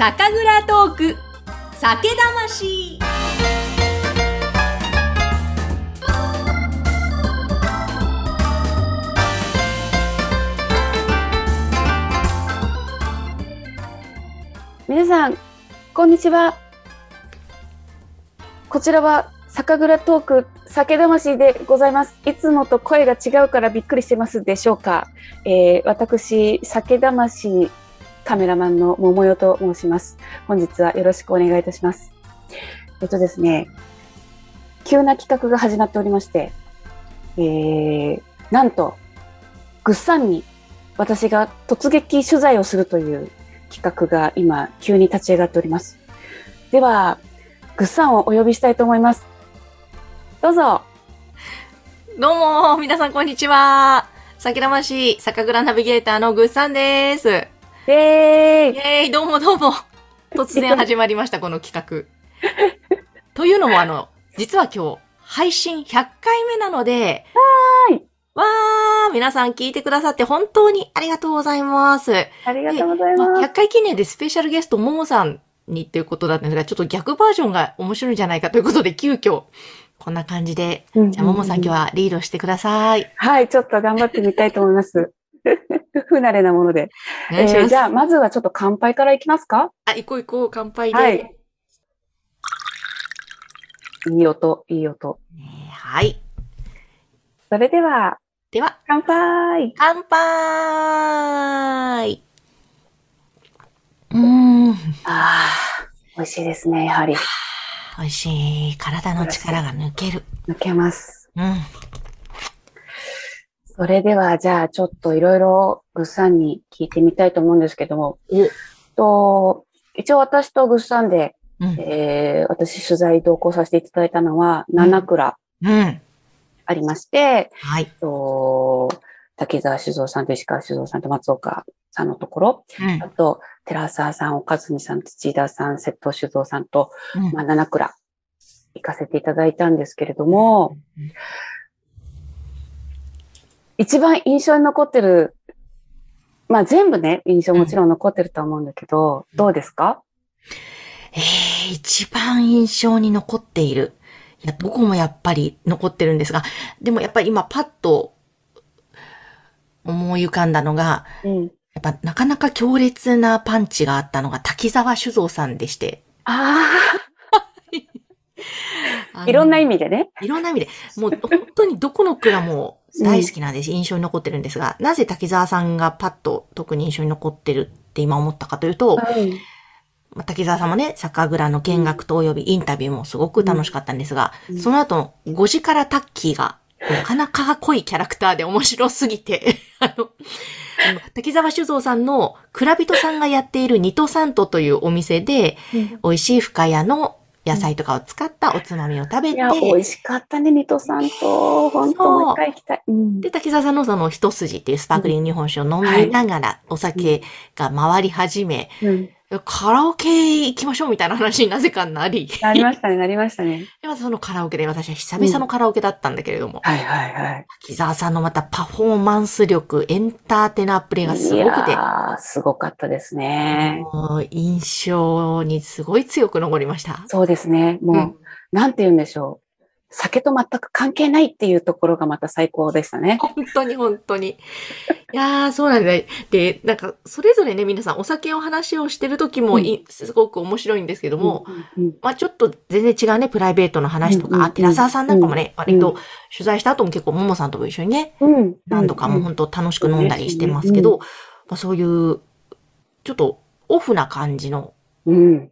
酒蔵トーク酒魂皆さん、こんにちは。こちらは酒蔵トーク酒魂でございます。いつもと声が違うからびっくりしてますでしょうか。えー、私、酒魂カメラマンの桃代と申します。本日はよろしくお願いいたします。えっとですね、急な企画が始まっておりまして、えー、なんと、ぐっさんに私が突撃取材をするという企画が今急に立ち上がっております。では、ぐっさんをお呼びしたいと思います。どうぞ。どうも皆さんこんにちは酒魂酒蔵ナビゲーターのぐっさんですイェーイ。イェーイ。どうもどうも。突然始まりましたこの企画。というのもあの実は今日配信100回目なのではーい。わー皆さん聞いてくださって本当にありがとうございます。ありがとうございまあます。100回記念でスペシャルゲスト、ももさんにっていうことだったんですが、ちょっと逆バージョンが面白いんじゃないかということで、急遽、こんな感じで、じゃあ、ももさん今日はリードしてください。はい、ちょっと頑張ってみたいと思います。不慣れなもので。えーじゃあ、まずはちょっと乾杯からいきますか？あ、行こう行こう、乾杯で。はいいい音、いい音。ねはい。それでは、では、乾杯乾杯うーん。ああ、美味しいですね、やはり。美味しい。体の力が抜ける。抜けます。うん。それでは、じゃあ、ちょっといろいろぐっさんに聞いてみたいと思うんですけども、と一応私とぐっさんで、うん。えー私取材同行させていただいたのは、七倉うん。ありまして、はい。と滝沢酒造さんと石川酒造さんと松岡さんのところ、うんあ。と、寺沢さん、岡住さん、土田さん、瀬戸酒造さんと、うんまあ、七倉行かせていただいたんですけれども、うん一番印象に残ってる、まあ全部ね、印象もちろん残ってると思うんだけど、どうですか？えー、一番印象に残っている。いや、どこもやっぱり残ってるんですが、でもやっぱり今パッと思い浮かんだのが、うん。やっぱなかなか強烈なパンチがあったのが滝沢酒造さんでして。あ ああ、いろんな意味。味でね。いろんな意味で、もう本当にどこの蔵も大好きなんです。印象に残ってるんですが、なぜ滝沢さんがパッと特に印象に残ってるって今思ったかというと、まあ滝沢さんもね、酒蔵の見学とおよびインタビューもすごく楽しかったんですが、うん。その後の5時からタッキーが、なかなか濃いキャラクターで面白すぎて、あの、滝沢酒造さんの蔵人さんがやっているニトサントというお店で、美味しい深谷の野菜とかを使ったおつまみを食べて、美味しかったね、ニトさんと。本当もう一回行きたい。うん。で、滝沢さんのその一筋っていうスパークリング日本酒を飲みながらお酒が回り始め、うん。カラオケ行きましょうみたいな話になぜかなり、なりましたね、なりましたね。でまたそのカラオケで私は久々のカラオケだったんだけれども、はいはいはい。滝沢さんのまたパフォーマンス力、エンターテイナープレイがすごくてい、やーすごかったですね。印象にすごい強く残りました。そうですね。もう、うんなんて言うんでしょう。酒と全く関係ないっていうところがまた最高でしたね。本当に本当に。いやー、そうなんだよ。で、なんか、それぞれね、皆さんお酒を話をしてる時もい、すごく面白いんですけども、うん、うんまあちょっと全然違うね、プライベートの話とか、うんうんあ寺沢さんなんかもね、うん割と取材した後も結構、ももさんとも一緒にね、うん、何度かもう本当楽しく飲んだりしてますけど、まあそういう、ちょっとオフな感じのうん。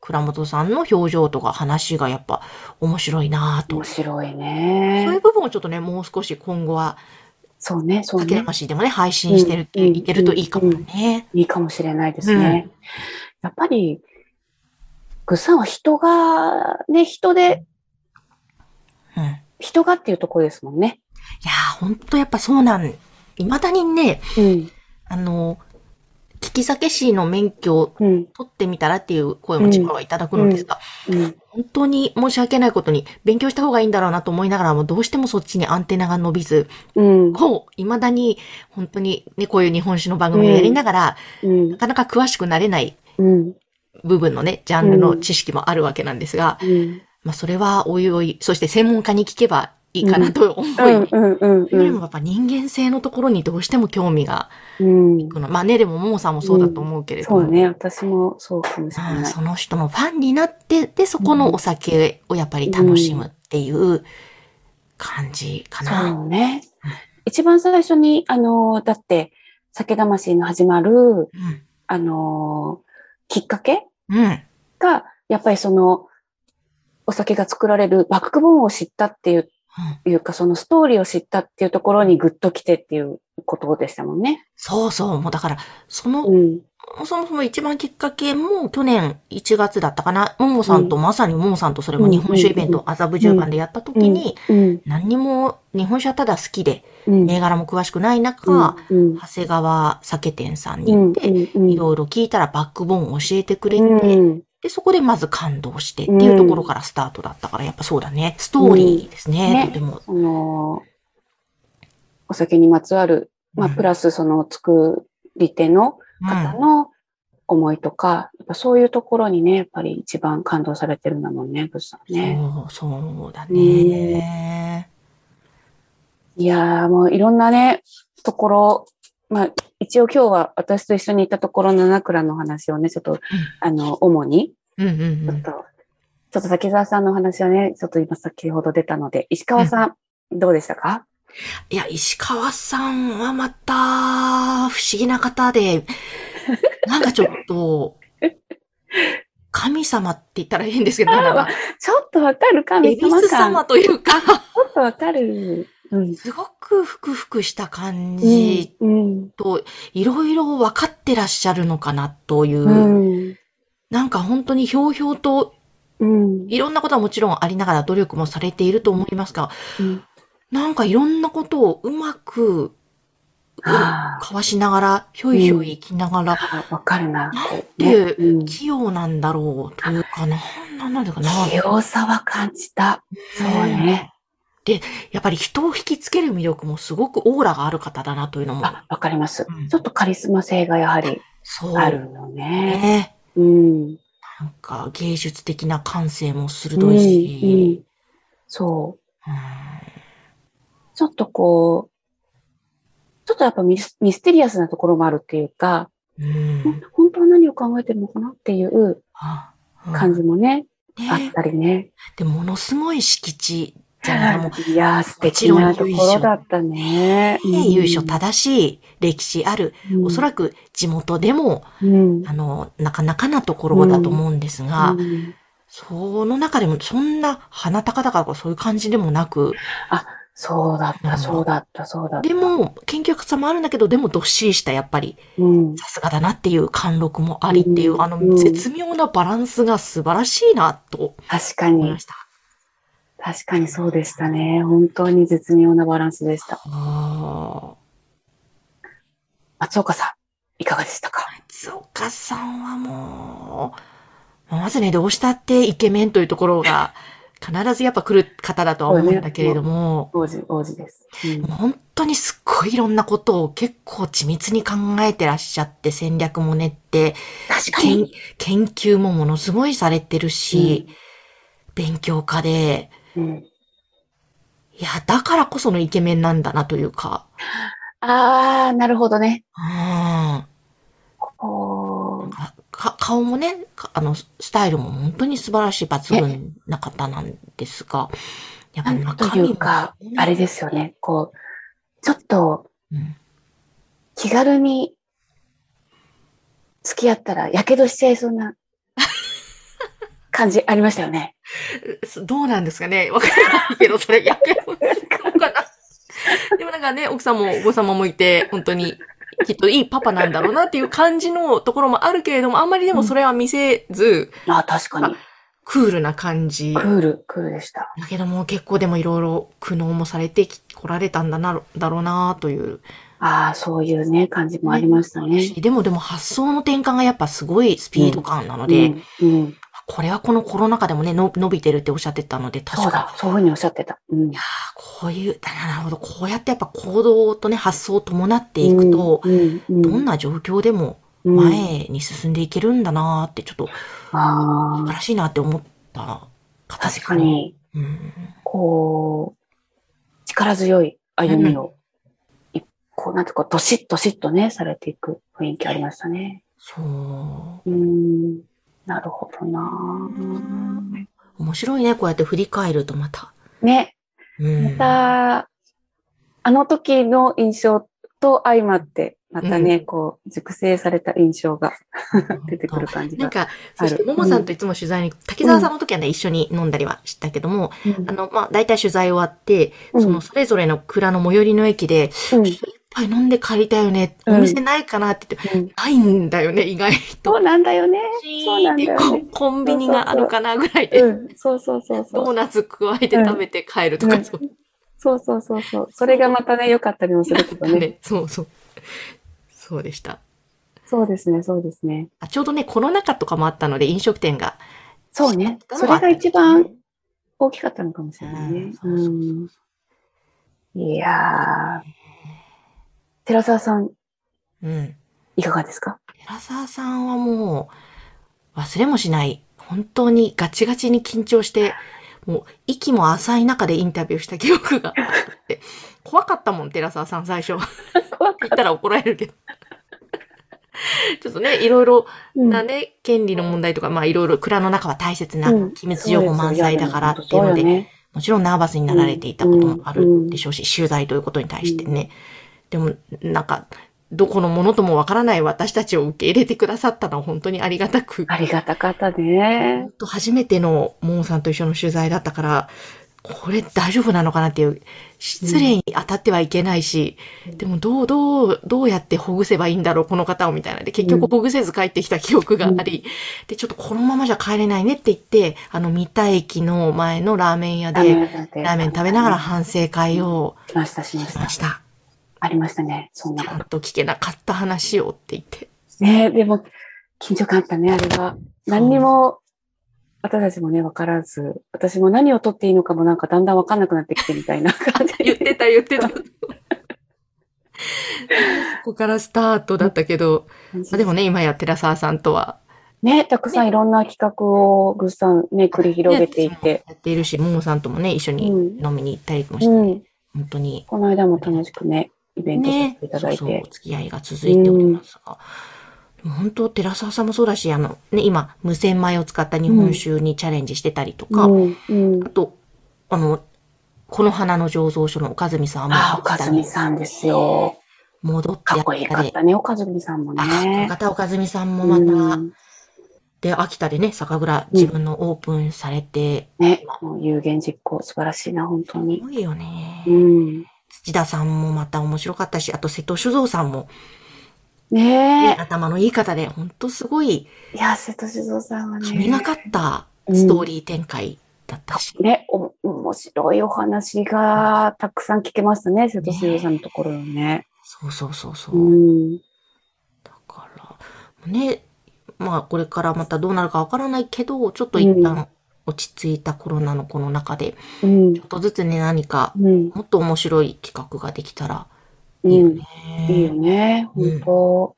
倉本さんの表情とか話がやっぱ面白いなぁと。面白いそういうね。部分をちょっとね、もう少し今後は、そうね、そう竹ね。魂でもね、配信してる、うんいけるといいかもね。いいかもしれないですね。やっぱり、ぐっさんは人が、ね、人で、うん。いや人がっていうところですもんね。ー、ほんとやっぱそうなん、未だにね、うん。あの、聞き酒師の免許をうん。取ってみたらっていう声も自分はいただくのですが、うん。本当に申し訳ないことに勉強した方がいいんだろうなと思いながらもどうしてもそっちにアンテナが伸びず、うん。こう、未だに本当にね、こういう日本酒の番組をやりながら、うんな。かなか詳しくなれないうん。部分のね、ジャンルの知識もあるわけなんですが、うん。まあそれはおいおい、そして専門家に聞けばいいかなと思い、うんうんうんよりもやっぱ人間性のところにどうしても興味がうん。いくの。まあね、でもももさんもそうだと思うけれども。そうね。私もそうかもしれうんない。その人のファンになって、で、そこのお酒をやっぱり楽しむっていう感じかそうね。一番最初に、あの、だって、酒魂の始まる、うん。あの、きっかけうん。が、やっぱりその、お酒が作られるバックボーンを知ったっていう、いうか、そのストーリーを知ったっていうところにグッと来てっていうことでしたもんね。そうそう。もうだから、その、うん。そもそも一番きっかけも去年1月だったかな。ももさんと、まさにももさんとそれも日本酒イベント、麻布十番でやった時に、うん。何にも日本酒はただ好きで、うん。銘柄も詳しくない中、うん。長谷川酒店さんうん。に行って、いろいろ聞いたらバックボーンを教えてくれて、うん。で、そこでまず感動してっていうところからスタートだったから、やっぱそうだね。ストーリーですね。うんねとても。その、お酒にまつわる、まあ、うんプラスその作り手の方の思いとか、やっぱそういうところにね、やっぱり一番感動されてるんだもんね、ブスさんね。そう、そうだね。いやーもういろんなね、ところ、まあ、一応今日は私と一緒に行ったところの七倉の話をね、ちょっと、あの、主に、うんうんうん。ちょっと、ちょっと滝沢さんのお話はね、ちょっと今先ほど出たので、石川さん、どうでしたか？いや、石川さんはまた、不思議な方で、なんかちょっと、神様って言ったら変ですけど、なんか、ちょっとわかる神エビ様感。ス様というか、ちょっとわかる。うん。すごくふくふくした感じうん。と、いろいろ分かってらっしゃるのかなという、うん。なんか本当にひょうひょうとうん。いろんなことはもちろんありながら努力もされていると思いますが、うん。なんかいろんなことをうまく、あかわしながら、ひょいひょい生きながら、あ、わかるな。なんこうて器用なんだろうというか、なんなんなんだかな。器用さは感じた。そうね。で、やっぱり人を引きつける魅力もすごくオーラがある方だなというのも、あ、わかりますうん。ちょっとカリスマ性がやはり。あるのね。ね。うん。なんか芸術的な感性もう鋭ん。ういし、ん。そう。うんちょっとこう、ちょっとやっぱミスミステリアスなところもあるっていうか、うん本当は何を考えてるのかなっていう感じもね、あっねたりね。で、ものすごい敷地じゃない。もういやー、素敵なところだったね。ね、由緒正しい歴史ある、おそく、らく地元でも、うん。あの、なかなかなところだと思うんですが、うん。その中でもそんな鼻高々とかそういう感じでもなく、そうだっうん。た、そうだった、そうだった。で、も、研究さもあるんだけど、でもどっしりした、やっぱり、うん、さすがだなっていう貫禄もありっていう、あの、うん絶妙なバランスが素晴らしいな、と確かに。思いま、した。確かにそうでしたね。本当に絶妙なバランスでした。あ松岡さん、いかがでしたか？あ、松岡さんはもう、まずね、どうしたってイケメンというところが、必ずやっぱ来る方だとは思うんだけれども、王子、王子です。うん本当にすっごいいろんなことを結構緻密に考えてらっしゃって戦略も練って、確か研に。研究もものすごいされてるし、勉強家で、うんいや、だからこそのイケメンなんだなというか、あー、なるほどね。うん。かか顔もね、かあの、スタイルも本当に素晴らしい抜群な方なんですが、やっぱ中身もいうか、あれですよね。こう、ちょっとうん気軽に付き合ったら火傷しちゃいそうな感じありましたよね。どうなんですかね？わからないけど、それ、やけどかな。でもなんかね、奥さんもお子様もいて、本当に、きっといいパパなんだろうなっていう感じのところもあるけれども、あんまりでもそれは見せず、あ、確かに。クールな感じ。クール、クールでした。だけども結構でもいろいろ苦悩もされてき来られたんだな、だろうなという。ああ、そういうね、感じもありましたね。でもでも発想の転換がやっぱすごいスピード感なので、うん、うん。これはこのコロナ禍でもね、の伸びてるっておっしゃってたので、確かそうだ、そういうふうにおっしゃってた。うんいや。ーこういう、なるほど、こうやってやっぱ行動とね、発想を伴っていくと、うん、うん、どんな状況でもうん前に進んでいけるんだなーって、ちょっと素ああ、晴らしいなって思った方ですね確か。に、うん。こう、力強い歩みを、一こう、なんていうか、どしっどしっとね、されていく雰囲気ありましたね。そう。うーん、なるほどな。面白いね、こうやって振り返るとまた。ね、うん。また、あの時の印象と相まって、またね、こう、熟成された印象が出てくる感じが。なんか、そして、ももさんといつも取材に、滝沢さんの時はね、一緒に飲んだりはしたけども、うん。あの、まあ、大体取材終わって、うん。その、それぞれの蔵の最寄りの駅で、杯飲んで帰りたいよね、うんお店ないかなって言って、うんないんだよね、意外と。そうなんだよね。シそうなんだよね。コンビニがあるかなぐらいで、うん、そうそうそうそう。ドーナツ加えて食べて帰るとか、うんそうそうそうそうそう。それがまたね、良かったりもするけどね。ね、そうそう。そうでした。そうですね、そうですね。あちょうどね、コロナ禍とかもあったので、飲食店が。そうね。それが一番大きかったのかもしれないね。ううん。いやー。寺澤さん、うん。いかがですか？寺澤さんはもう、忘れもしない。本当にガチガチに緊張して、もう、息も浅い中でインタビューした記憶があって、怖かったもん、寺澤さん、最初。怖言ったら怒られるけど。ちょっとね、いろいろうんなね、権利の問題とか、まあいろいろ蔵の中は大切なうん機密情報満載だからっていうので、そうよね。もちろんナーバスになられていたこともあるでしょうし、取材ということに対してね。でも、なんか、どこのものともわからない私たちを受け入れてくださったのは本当にありがたく、ありがたかったね。本。当初めてのモモさんと一緒の取材だったから、これ大丈夫なのかなっていう、失礼に当たってはいけないし、うん。でもどう、どう、どうやってほぐせばいいんだろう、この方をみたいなで、結うん局ほぐせず帰ってきた記憶があり、で、ちょっとこのままじゃ帰れないねって言って、あの、三田駅の前のラーメン屋で、ラーメン食べながら反省会をしました、しました。ありましたね。そんなちゃんこと聞けなかった話をって言って。と。ねでも、緊張感あったね、あれは。何にも、私たちもね、わからず、私も何を取っていいのかもなんかだんだんわかんなくなってきてみたいな 感じ。言ってた言ってた。そこからスタートだったけど、まあ、でもね、今や寺澤さんとは、ね、たくさんいろんな企画をぐっさんね、繰り広げていて。やっているし、ももさんともね、一緒にうん飲みに行ったりもして、うん。本当にこの間も楽しくね、イベントさせねてい、ただいて。そうそう、お付き合いが続いておりますが、本当、寺澤さんもそうだし、あの、ね、今、無洗米を使った日本酒にチャレンジしてたりとか、うん、うんあ。と、あの、この花の醸造所の岡住さんも、あ、岡住さんですよ。戻ってかっこいいかったね、岡住さんもあ、かっ岡住さんもまた、うんで、秋田でね、酒蔵自分のオープンされて、ね、もう有言実行、素晴らしいな、本当すに。ごいよね。うん。土田さんもまた面白かったし、あと瀬戸酒造さんも、ねね頭のいい方で、ほんとすごい、え。いや、瀬戸静雄さんはね。神がかったストーリー展開だったし。ね、お、面白いお話がたくさん聞けましたね、瀬戸静雄さんのところのね。そうそうそうそう。うん。だから、ね、まあこれからまたどうなるかわからないけど、ちょっと一旦落ち着いたコロナのこの中で、うんちょ。っとずつね、何かうん。もっと面白い企画ができたらうん。いいよね。いいよね、うん本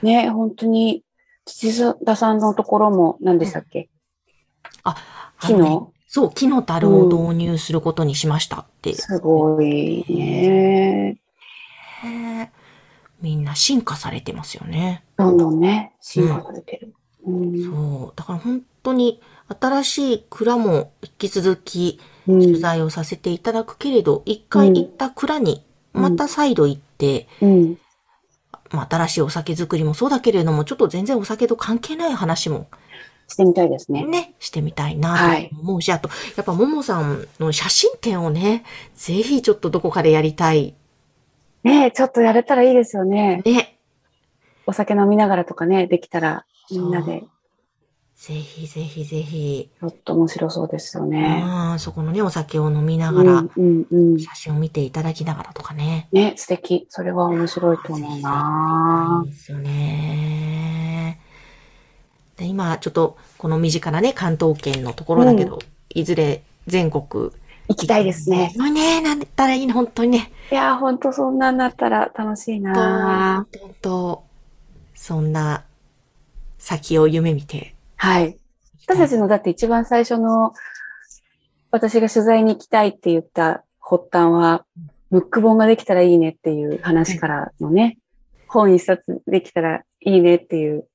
当、ね、本当に、土田さんのところも何でしたっけ、あ木のねのそう、木の樽を導入することにしましたって。すごいね。ねみんな進化されてますよね。どんどんね、進化されてる。うん。そう。だから本当に新しい蔵も引き続きうん取材をさせていただくけれど、一回行った蔵にまた再度行って、うん。まあ、新しいお酒作りもそうだけれども、ちょっと全然お酒と関係ない話もしてみたいですね。ね、してみたいなはいと思うし、あと、やっぱももさんの写真展をね、ぜひちょっとどこかでやりたい。ねちょっとやれたらいいですよね。ね。お酒飲みながらとかね、できたら、みんなで、ぜひぜひぜひ。ちょっと面白そうですよね。ああ、そこのね、お酒を飲みなうがら、ん、うん、うん。写真を見ていただきながらとかね。ね、素敵。それは面白いと思うないいですよね。で今、ちょっと、この身近なね、関東圏のところだけど、いずれ全国。行きたいですね。まあね、なんだったらいいの、本当にね。いやー、ほんとそんなんなったら楽しいな本当そんな先を夢見てはい。私たちのだって一番最初の私が取材に行きたいって言った発端は、ムック本ができたらいいねっていう話からのね、本一冊できたらいいねっていう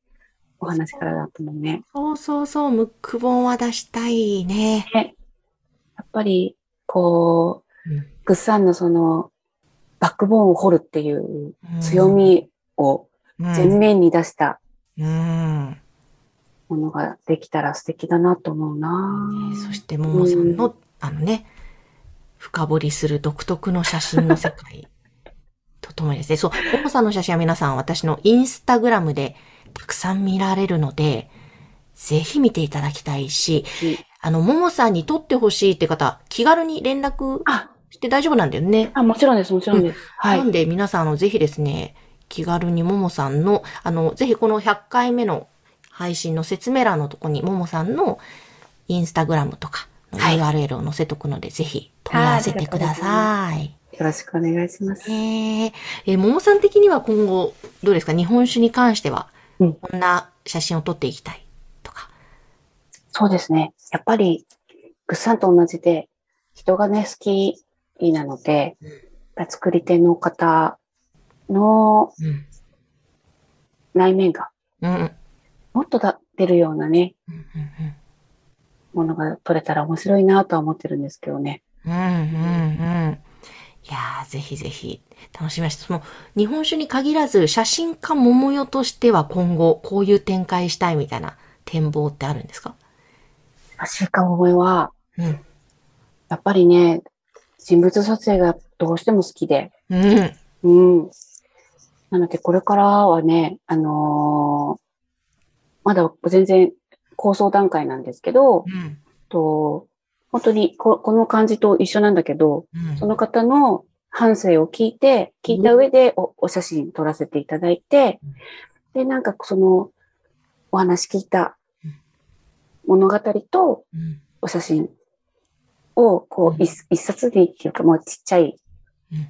お話からだったもんね。そうそうそう、ムック本は出したいね。やっぱり、こう、うんグッサンのその、バックボーンを掘るっていう強みをうん前面に出したうん。ものができたら素敵だなと思うな。ねそして、ももさんの、あのね、深掘りする独特の写真の世界。とともにですね、そう、ももさんの写真は皆さん私のインスタグラムでたくさん見られるので、ぜひ見ていただきたいし、あの、ももさんに撮ってほしいって方、気軽に連絡あ、して大丈夫なんだよね。あ、もちろんです、もちろんです。は。ないんで皆さん、あの、ぜひですね、気軽にももさんの、あの、ぜひこの100回目の配信の説明欄のとこにももさんのインスタグラムとか URL を載せとくので、ぜひ問い合わせてください。よろしくお願いします。えー、えー、ももさん的には今後、どうですか？日本酒に関しては、うんこんな写真を撮っていきたいとか。そうですね。やっぱり、グッサンと同じで、人がね、好きなので、うん作り手の方のうん。内面がうん。うん。もっとだ出るようなね、うん。うん。ものが撮れたら面白いなとは思ってるんですけどね。うん。うん。うん。いやー、ぜひぜひ、楽しみました。その、日本酒に限らず、写真家桃代としては今後、こういう展開したいみたいな展望ってあるんですか？シーカモメは、うん。やっぱりね、人物撮影がどうしても好きで、うん。うん。なので、これからはね、あのーまだ全然構想段階なんですけど、うん。と本当にここの感じと一緒なんだけど、うん。その方の反省を聞いて、聞いた上でおお写真撮らせていただいて、で、なんかそのお話聞いた物語とうん。お写真をこう一一冊にっていうかもうちっちゃいうん、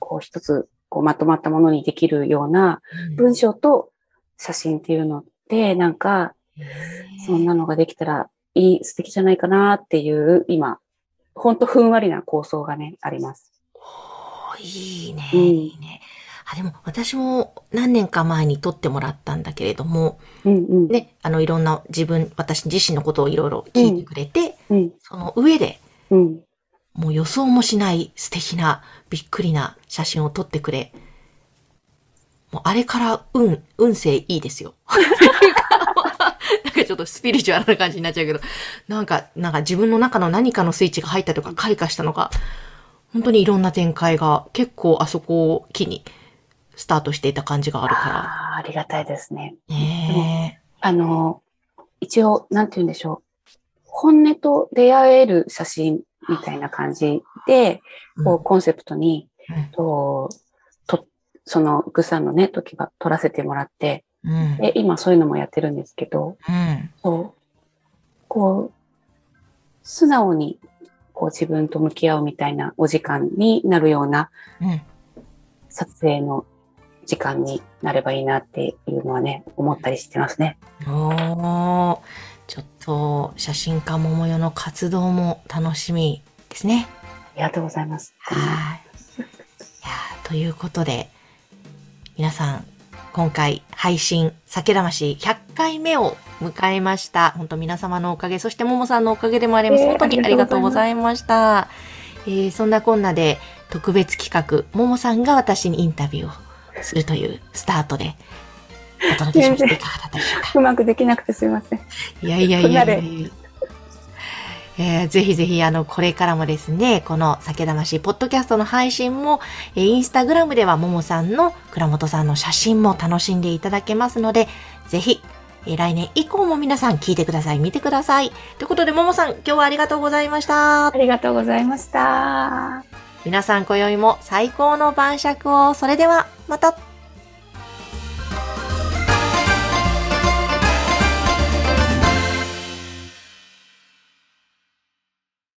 こう一つこうまとまったものにできるような文章と写真っていうので、なんかそんなのができたらいい、素敵じゃないかなっていう、今、ほんとふんわりな構想がね、あります。いいね、うんいいね。あ、でも私も何年か前に撮ってもらったんだけれども、うんうん。ね、あのいろんな自分、私自身のことをいろいろ聞いてくれて、うんその上でうん。もう予想もしない素敵なびっくりな写真を撮ってくれ。もうあれから運、運勢いいですよ。なんかちょっとスピリチュアルな感じになっちゃうけど、なんか、なんか自分の中の何かのスイッチが入ったとか開花したのが、本当にいろんな展開が結構あそこを機にスタートしていた感じがあるかああ、ありがたいですね。ら。ねあの、一応、なんて言うんでしょう。本音と出会える写真みたいな感じで、え。こう、コンセプトに、うんと、と、その、グさんのね、時は撮らせてもらって、うん。で、今そういうのもやってるんですけど、うん。そう。こう、素直に、こう自分と向き合うみたいなお時間になるようなうん。撮影の時間になればいいなっていうのはね、思ったりしてますね。おー、ちょっと写真家桃代の活動も楽しみですね。ありがとうございます。はい。いやーということで、皆さん、今回配信、酒魂100回目を迎えました。本当皆様のおかげ、そしてももさんのおかげでもあります。えー本当にありがとうございました。えーそんなこんなで特別企画、ももさんが私にインタビューをするというスタートでお届けしました。いかがだったでしょうか？うまくできなくてすいません。いやいやいやいやいや。えーぜひぜひ、あの、これからもですね、この酒魂ポッドキャストの配信も、えーインスタグラムではももさんの倉本さんの写真も楽しんでいただけますので、ぜひ、えー来年以降も皆さん聞いてください、見てください。ということで、ももさん、今日はありがとうございましたあ。りがとうございました。皆さん、今宵も最高の晩酌を。それでは、また。